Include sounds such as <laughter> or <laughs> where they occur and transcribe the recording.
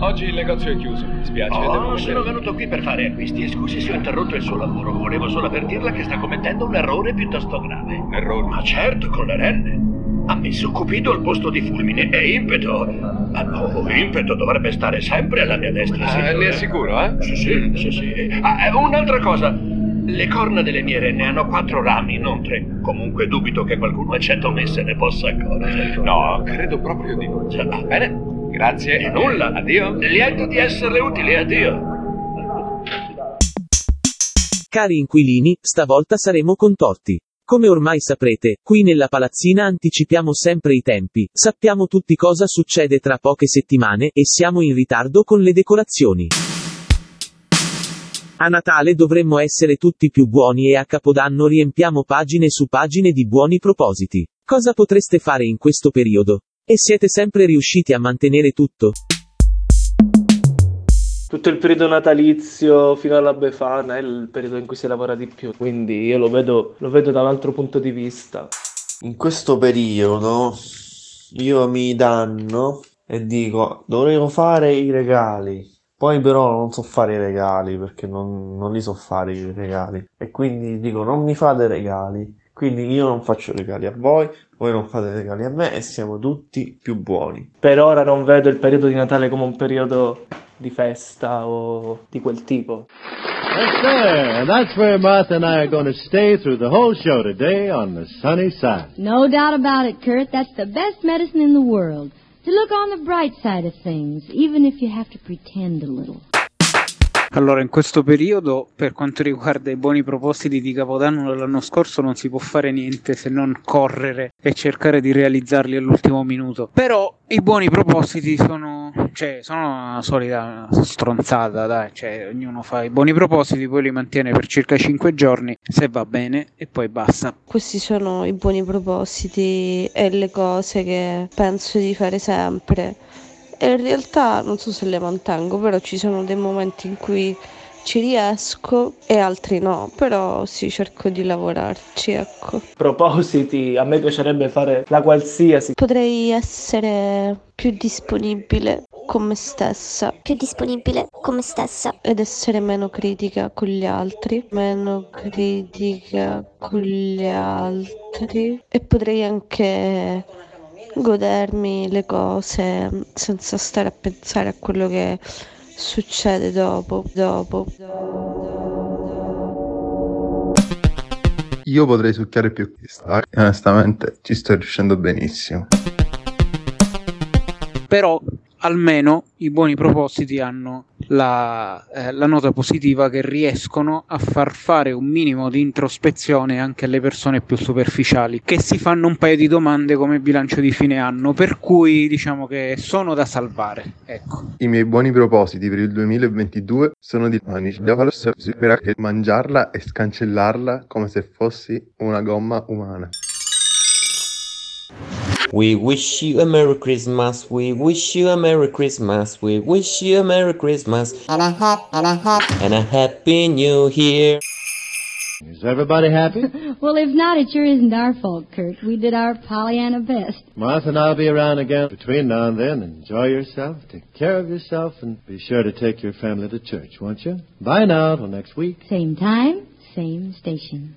Oggi il negozio è chiuso, mi spiace. devo Oh, uscire. sono venuto qui per fare acquisti e scusi se ho interrotto il suo lavoro. Volevo solo avvertirla che sta commettendo un errore piuttosto grave. Un errore? Ma certo, con le renne. Ha messo Cupido al posto di Fulmine e Impeto. Ma no, Impeto dovrebbe stare sempre alla mia destra. Ah, ne è sicuro, eh? Sì, sì, sì, sì. Ah, eh, un'altra cosa. Le corna delle mie renne hanno quattro rami, non tre. Comunque dubito che qualcuno eccetto me se ne possa accorgere. No, credo proprio di no. Cioè, va bene. Grazie. Di nulla. Addio. Lieto di esserle utile, addio. Cari inquilini, stavolta saremo contorti. Come ormai saprete, qui nella palazzina anticipiamo sempre i tempi, sappiamo tutti cosa succede tra poche settimane e siamo in ritardo con le decorazioni. A Natale dovremmo essere tutti più buoni e a Capodanno riempiamo pagine su pagine di buoni propositi. Cosa potreste fare in questo periodo? E siete sempre riusciti a mantenere tutto? Tutto il periodo natalizio fino alla Befana è il periodo in cui si lavora di più, quindi io lo vedo, lo vedo da un altro punto di vista. In questo periodo io mi danno e dico dovevo fare i regali. Poi però non so fare i regali perché non, non li so fare i regali. E quindi dico non mi fate regali. Quindi io non faccio regali a voi, voi non fate regali a me e siamo tutti più buoni. Per ora non vedo il periodo di Natale come un periodo di festa o di quel tipo. Yes, sir. And that's where Martha and I are going to stay through the whole show today on the sunny side. No doubt about it, Kurt. That's the best medicine in the world. To look on the bright side of things, even if you have to pretend a little. Allora, in questo periodo, per quanto riguarda i buoni propositi di Capodanno dell'anno scorso, non si può fare niente se non correre e cercare di realizzarli all'ultimo minuto. Però i buoni propositi sono, cioè, sono una solita stronzata, dai, cioè, ognuno fa i buoni propositi, poi li mantiene per circa 5 giorni, se va bene, e poi basta. Questi sono i buoni propositi e le cose che penso di fare sempre. E in realtà non so se le mantengo, però ci sono dei momenti in cui ci riesco e altri no, però sì, cerco di lavorarci, ecco. Propositi, a me piacerebbe fare la qualsiasi. Potrei essere più disponibile con me stessa più disponibile con me stessa. ed essere meno critica con gli altri, meno critica con gli altri e potrei anche godermi le cose senza stare a pensare a quello che succede dopo, dopo. Io potrei succhiare più che sta. Onestamente ci sto riuscendo benissimo. Però almeno i buoni propositi hanno la, eh, la nota positiva che riescono a far fare un minimo di introspezione anche alle persone più superficiali che si fanno un paio di domande come bilancio di fine anno per cui diciamo che sono da salvare ecco I miei buoni propositi per il 2022 sono di mangiarla e scancellarla come se fossi una gomma umana. We wish you a Merry Christmas, we wish you a Merry Christmas, we wish you a Merry Christmas And a hap, and a hap. and a Happy New Year. Is everybody happy? <laughs> Well, if not, it sure isn't our fault, Kurt. We did our Pollyanna best. Martha and I'll be around again between now and then. Enjoy yourself, take care of yourself, and be sure to take your family to church, won't you? Bye now, till next week. Same time, same station.